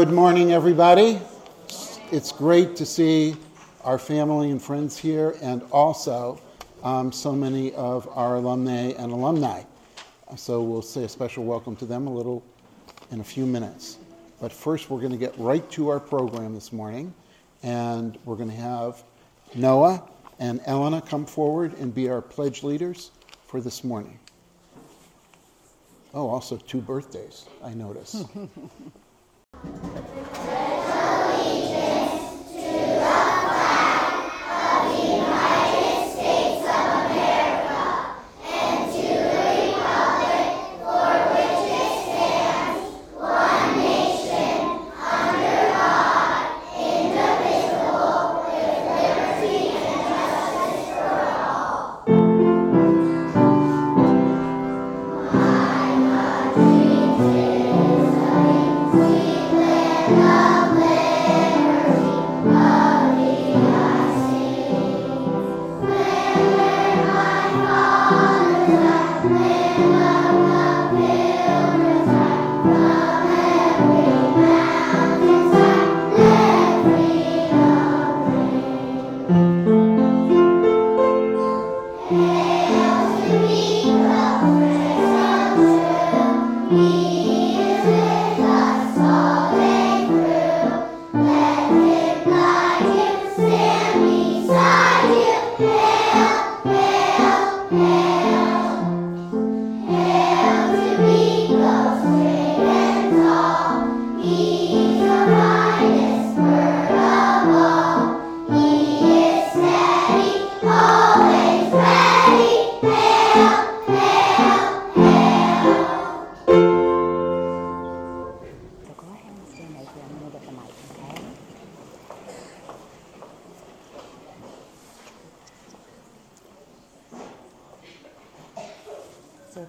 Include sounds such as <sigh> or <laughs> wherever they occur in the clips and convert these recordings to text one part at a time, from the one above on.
Good morning, everybody. It's great to see our family and friends here, and also um, so many of our alumni and alumni. So we'll say a special welcome to them a little in a few minutes. But first, we're going to get right to our program this morning, and we're going to have Noah and Elena come forward and be our pledge leaders for this morning. Oh, also two birthdays, I notice. <laughs> Thank you.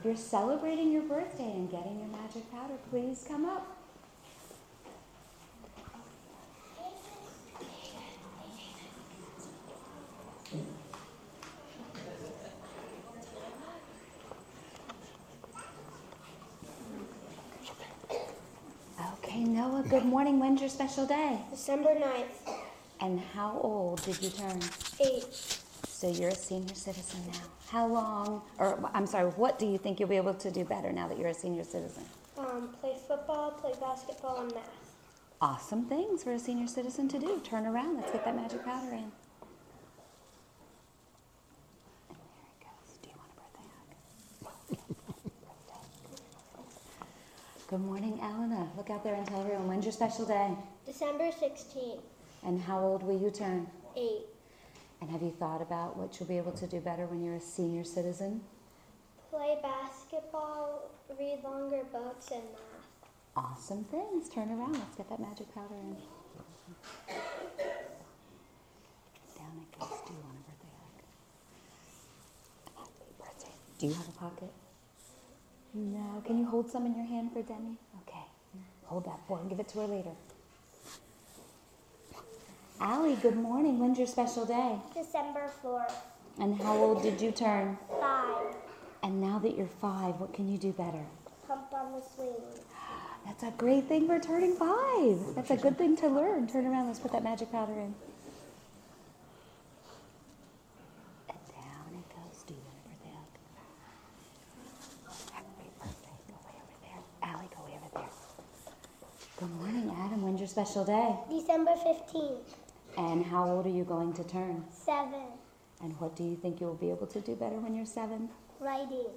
If you're celebrating your birthday and getting your magic powder, please come up. Okay, Noah, good morning. When's your special day? December 9th, And how old did you turn? 8. So you're a senior citizen now. How long, or I'm sorry, what do you think you'll be able to do better now that you're a senior citizen? Um, play football, play basketball, and math. Awesome things for a senior citizen to do. Turn around, let's get that magic powder in. And there it goes. Do you want a birthday hug? <laughs> Good morning, Elena. Look out there and tell everyone when's your special day? December 16th, And how old will you turn? 8. And have you thought about what you'll be able to do better when you're a senior citizen? Play basketball, read longer books, and math. Awesome things. Turn around. Let's get that magic powder in. Down it goes. Do you want a birthday hug? Happy birthday. Do you have a pocket? No. Can you hold some in your hand for Demi? Okay. Hold that for her and give it to her later. Allie, good morning. When's your special day? December 4th, And how old did you turn? 5. And now that you're five, what can you do better? Pump on the swing. <gasps> That's a great thing for turning five. That's a good thing to learn. Turn around. Let's put that magic powder in. And down it goes. Do you want a? Happy birthday. Go way over there. Allie, go way over there. Good morning, Adam. When's your special day? December 15th, And how old are you going to turn? 7. And what do you think you'll be able to do better when you're seven? Writing.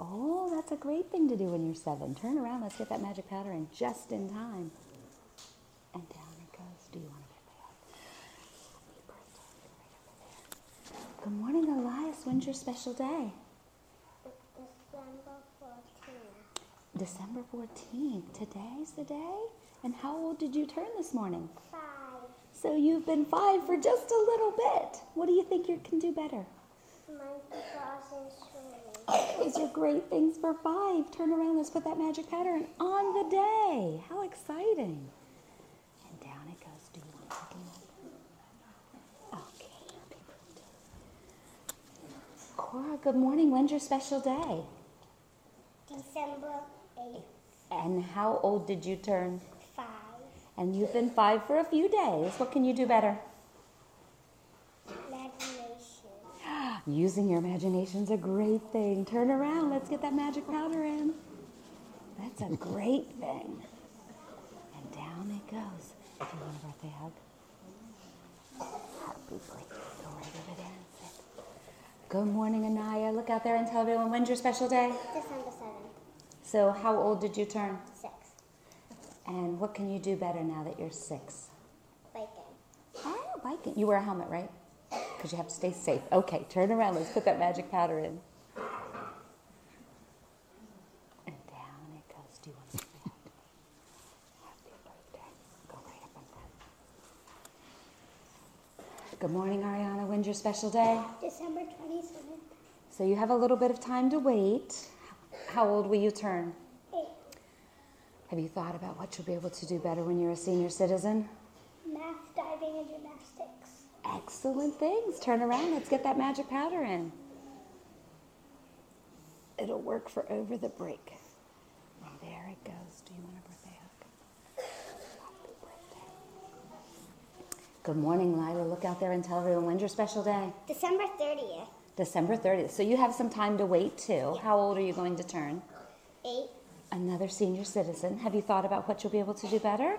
Oh, that's a great thing to do when you're seven. Turn around. Let's get that magic powder in just in time. And down it goes. Do you want to birthday hug? Happy birthday. Go right over there. Good morning, Elias. When's your special day? December 14th, December 14th. Today's the day? And how old did you turn this morning? 5. So you've been five for just a little bit. What do you think you can do better? Monkey claws swimming. Those are great things for five. Turn around, let's put that magic pattern on the day. How exciting. And down it goes. Do you want to pick him up? Okay, happy birthday. Cora, good morning. When's your special day? December 8th, And how old did you turn? 5. And you've been five for a few days. What can you do better? Imagination. Using your imagination's a great thing. Turn around. Let's get that magic powder in. That's a great thing. And down it goes. Do you want a birthday hug? Happy birthday. Go right over there and sit. Good morning, Anaya. Look out there and tell everyone when's your special day? December 7th. So, how old did you turn? 6. And what can you do better now that you're six? Biking. Oh, biking. You wear a helmet, right? Because you have to stay safe. Okay, turn around. Let's put that magic powder in. And down it goes. Do you want to say happy? Happy birthday. Go right up on that. Good morning, Ariana. When's your special day? December 27th. So you have a little bit of time to wait. How old will you turn? 8. Have you thought about what you'll be able to do better when you're a senior citizen? Math, diving, and gymnastics. Excellent things. Turn around. Let's get that magic powder in. It'll work for over the break. And there it goes. Do you want a birthday hug? Happy birthday. Good morning, Lila. Look out there and tell everyone when's your special day? December 30th. December 30th. So you have some time to wait too. How old are you going to turn? 8. Another senior citizen. Have you thought about what you'll be able to do better?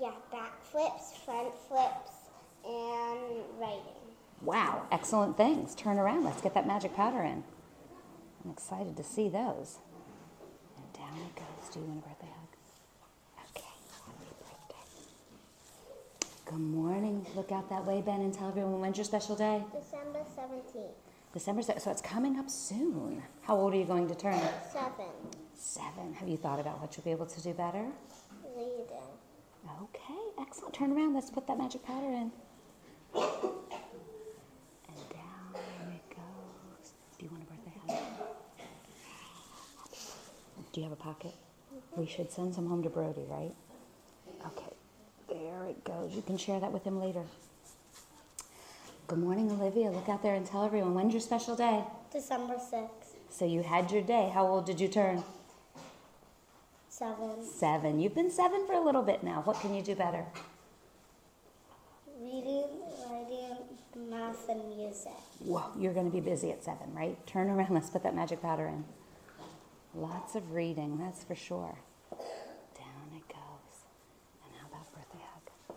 Yeah, back flips, front flips, and writing. Wow, excellent things. Turn around. Let's get that magic powder in. I'm excited to see those. And down it goes. Do you want a birthday hug? Okay. Happy birthday. Good morning. Look out that way, Ben, and tell everyone when's your special day? December 17th. December 6th. So it's coming up soon. How old are you going to turn? 7. Seven. Have you thought about what you'll be able to do better? Reading. Okay, excellent. Turn around. Let's put that magic powder in. And down it goes. Do you want a birthday hug? Do you have a pocket? We should send some home to Brody, right? Okay, there it goes. You can share that with him later. Good morning, Olivia. Look out there and tell everyone when's your special day? December 6th. So you had your day. How old did you turn? 7. Seven. You've been seven for a little bit now. What can you do better? Reading, writing, math, and music. Whoa, you're going to be busy at seven, right? Turn around. <laughs> Let's put that magic powder in. Lots of reading, that's for sure. Down it goes. And how about birthday hug?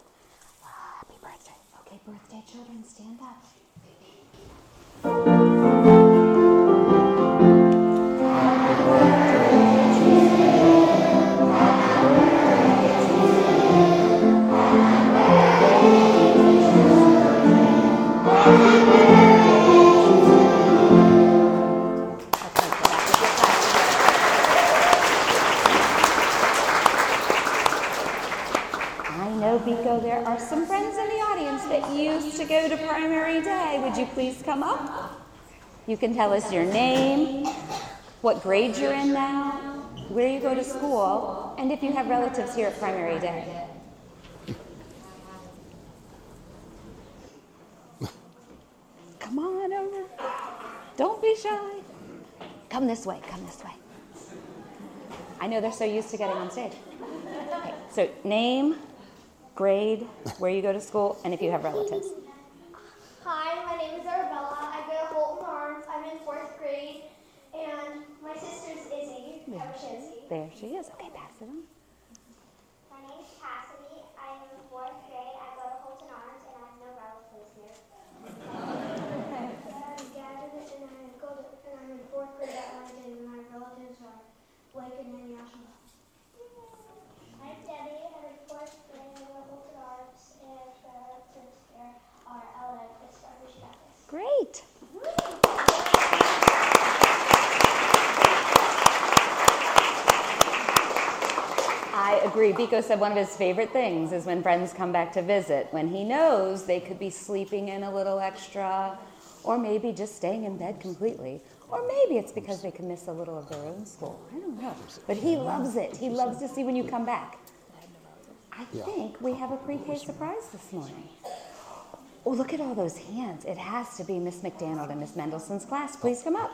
Ah, happy birthday. Okay, birthday children, stand up. You can tell us your name, what grade you're in now, where you go to school, and if you have relatives here at primary day. <laughs> Come on over. Don't be shy. Come this way, come this way. I know they're so used to getting on stage. Okay, so name, grade, where you go to school, and if you have relatives. Hi, my name is Arabella. I go to Holton Arms. I'm in fourth grade, and my sister's Izzy Kapuscinski. There she is. Okay, pass it on. My name is Cassidy. I'm in fourth grade. I go to Holton Arms, and I have no relatives here. I'm Gavin, and I go to, and I'm in fourth grade at Landon, and my relatives are Blake and International. I'm Debbie. I'm in fourth grade. I go to Holton Arms, and my relatives here are Ella and Krista Rushakis. Great. I agree. Beako said one of his favorite things is when friends come back to visit, when he knows they could be sleeping in a little extra, or maybe just staying in bed completely. Or maybe it's because they can miss a little of their own school. I don't know. But he loves it. He loves to see when you come back. I think we have a pre K surprise this morning. Oh, look at all those hands. It has to be Miss McDonald and Miss Mendelson's class. Please come up.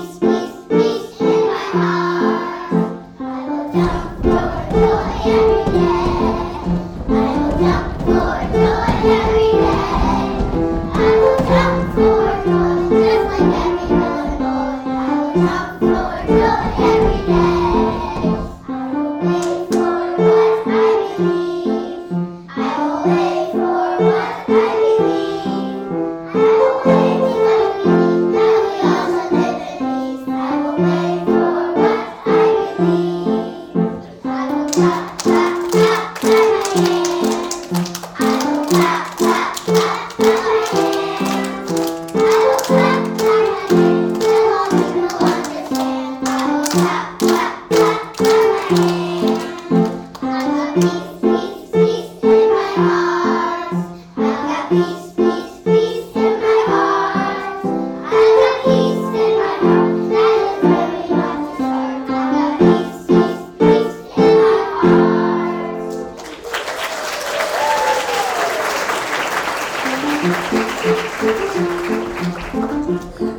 Got Thank you.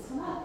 その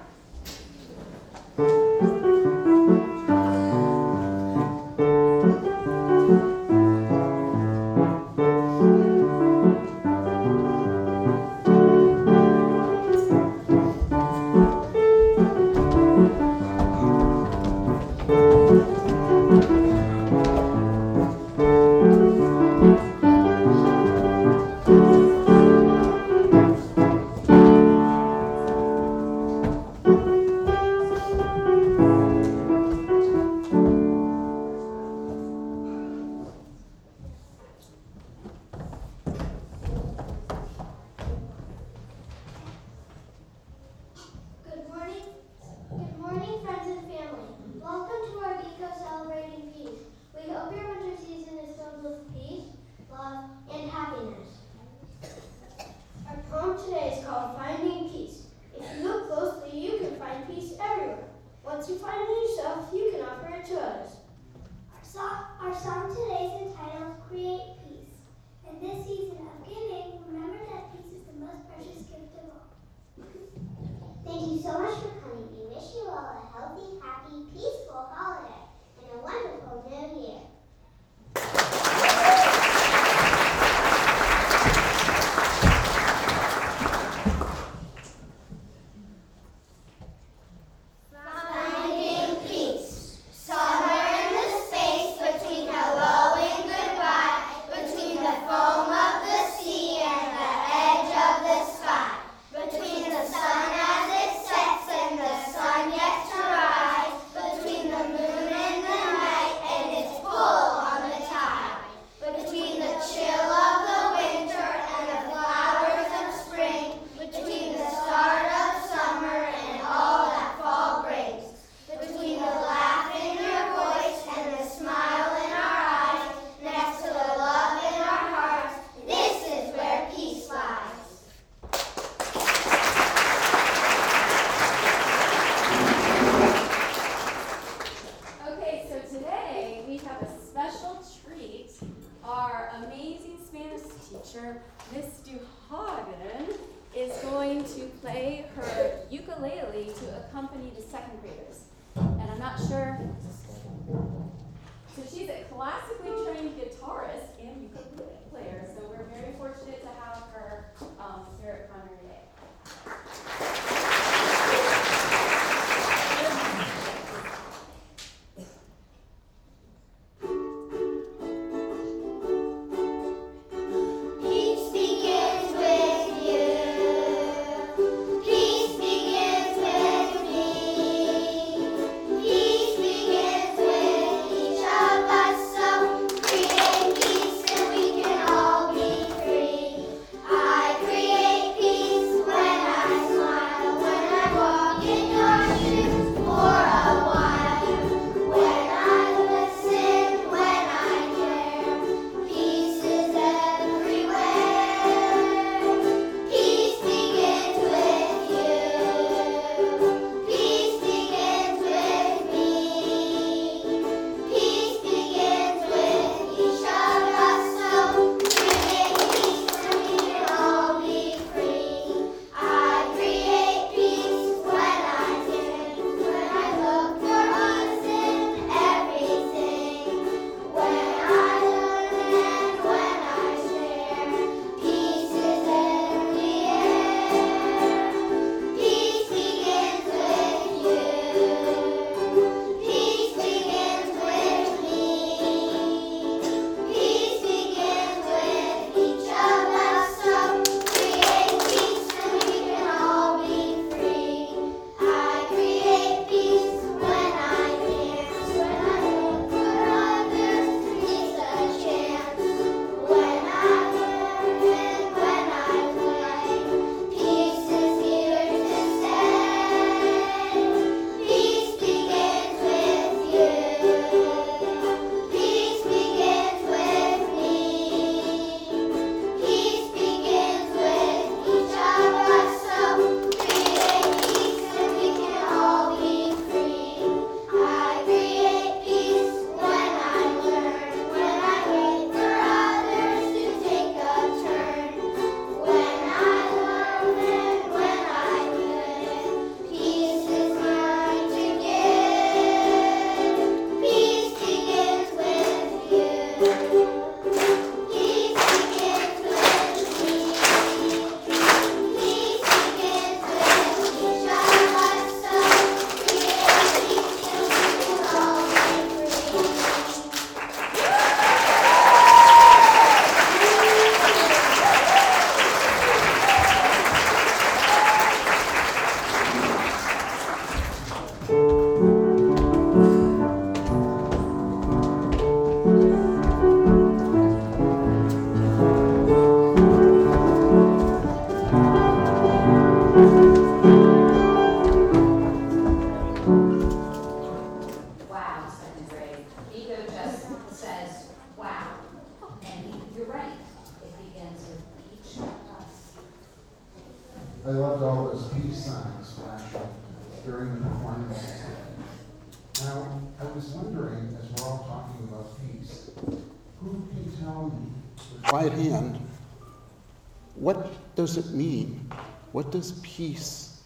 does peace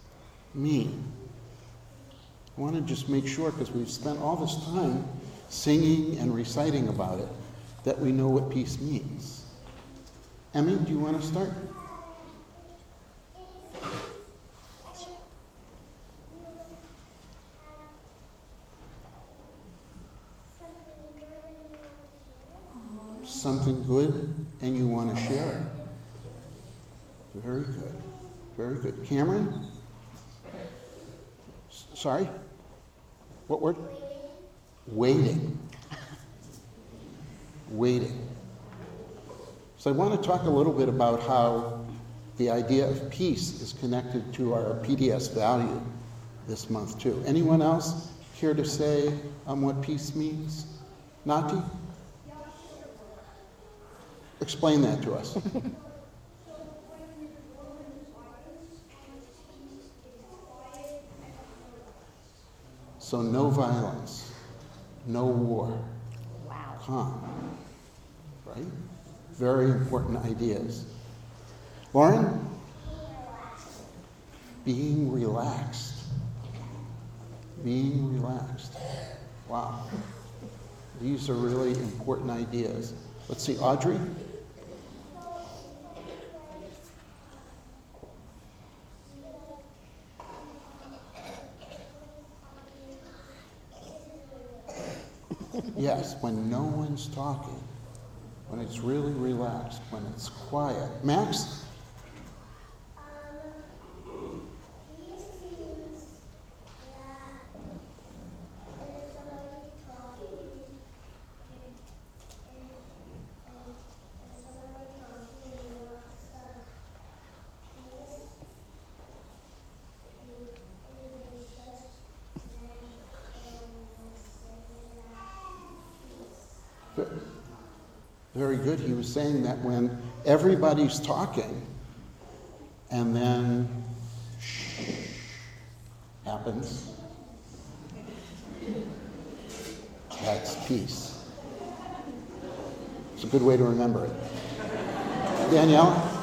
mean? I want to just make sure, because we've spent all this time singing and reciting about it, that we know what peace means. Emmy, do you want to start? Something good and you want to share it. Very good. Very good. Cameron? S- Sorry? What word? Waiting. Waiting. So I want to talk a little bit about how the idea of peace is connected to our PDS value this month too. Anyone else here to say um, what peace means? Nati? Explain that to us. <laughs> so no violence, no war, Wow. calm, right? Very important ideas. Lauren? Being relaxed. Being relaxed. Wow. These are really important ideas. Let's see, Audrey? Yes, when no one's talking, when it's really relaxed, when it's quiet. Max? Very good. He was saying that when everybody's talking and then shh happens, that's peace. It's a good way to remember it. Danielle?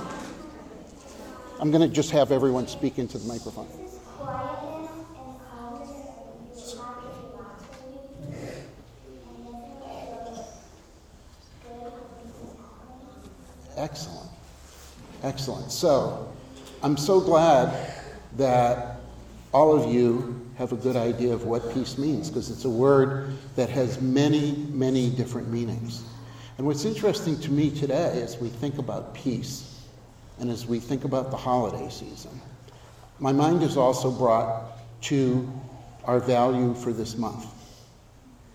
I'm going to just have everyone speak into the microphone. quietness and calmness and happy and laughter. Excellent. Excellent. So, I'm so glad that all of you have a good idea of what peace means because it's a word that has many, many different meanings. And what's interesting to me today as we think about peace and as we think about the holiday season, my mind is also brought to our value for this month.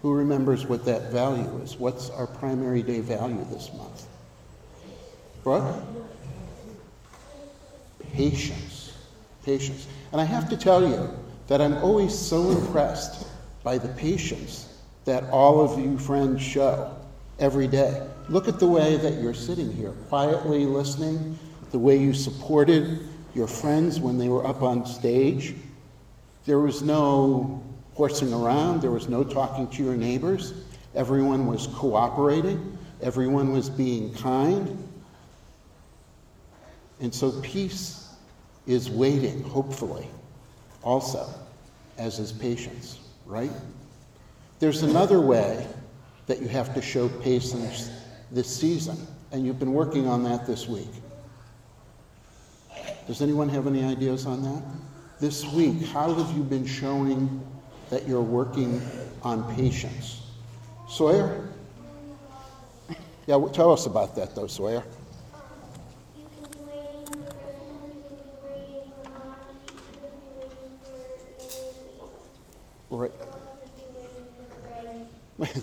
Who remembers what that value is? What's our primary day value this month? Brooke? Patience. Patience. And I have to tell you that I'm always so impressed by the patience that all of you friends show every day. Look at the way that you're sitting here, quietly listening, the way you supported your friends when they were up on stage. There was no horsing around, there was no talking to your neighbors. Everyone was cooperating, everyone was being kind. And so peace is waiting, hopefully, also, as is patience, right? There's another way that you have to show patience this season, and you've been working on that this week. Does anyone have any ideas on that? This week, how have you been showing that you're working on patience? Sawyer? Yeah, tell us about that, though, Sawyer. For Greg. <laughs>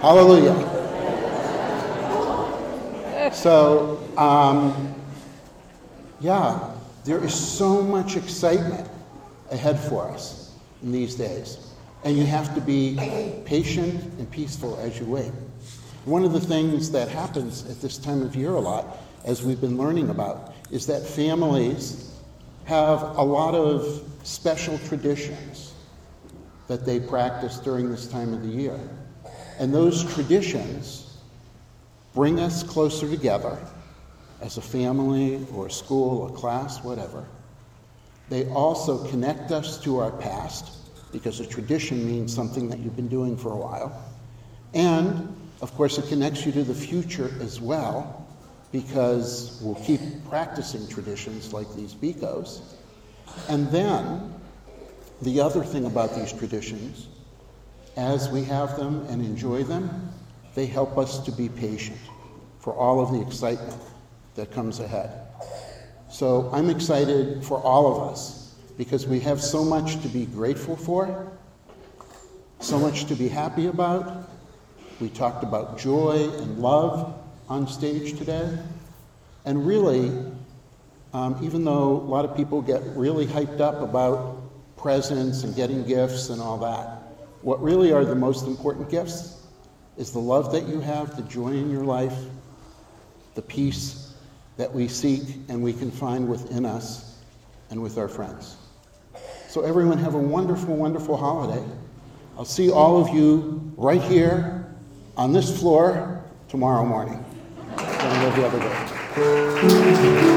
Hallelujah. So, um, yeah, there is so much excitement ahead for us in these days. And you have to be patient and peaceful as you wait. One of the things that happens at this time of year a lot, as we've been learning about, is that families have a lot of special traditions that they practice during this time of the year. And those traditions bring us closer together as a family or a school, a class, whatever. They also connect us to our past because a tradition means something that you've been doing for a while. And of course, it connects you to the future as well because we'll keep practicing traditions like these Beakos. And then, the other thing about these traditions, as we have them and enjoy them, they help us to be patient for all of the excitement that comes ahead. So I'm excited for all of us because we have so much to be grateful for, so much to be happy about. We talked about joy and love on stage today. And really, um, even though a lot of people get really hyped up about presents and getting gifts and all that, what really are the most important gifts is the love that you have, the joy in your life, the peace that we seek and we can find within us and with our friends. So, everyone, have a wonderful, wonderful holiday. I'll see all of you right here on this floor tomorrow morning. We'll the other day.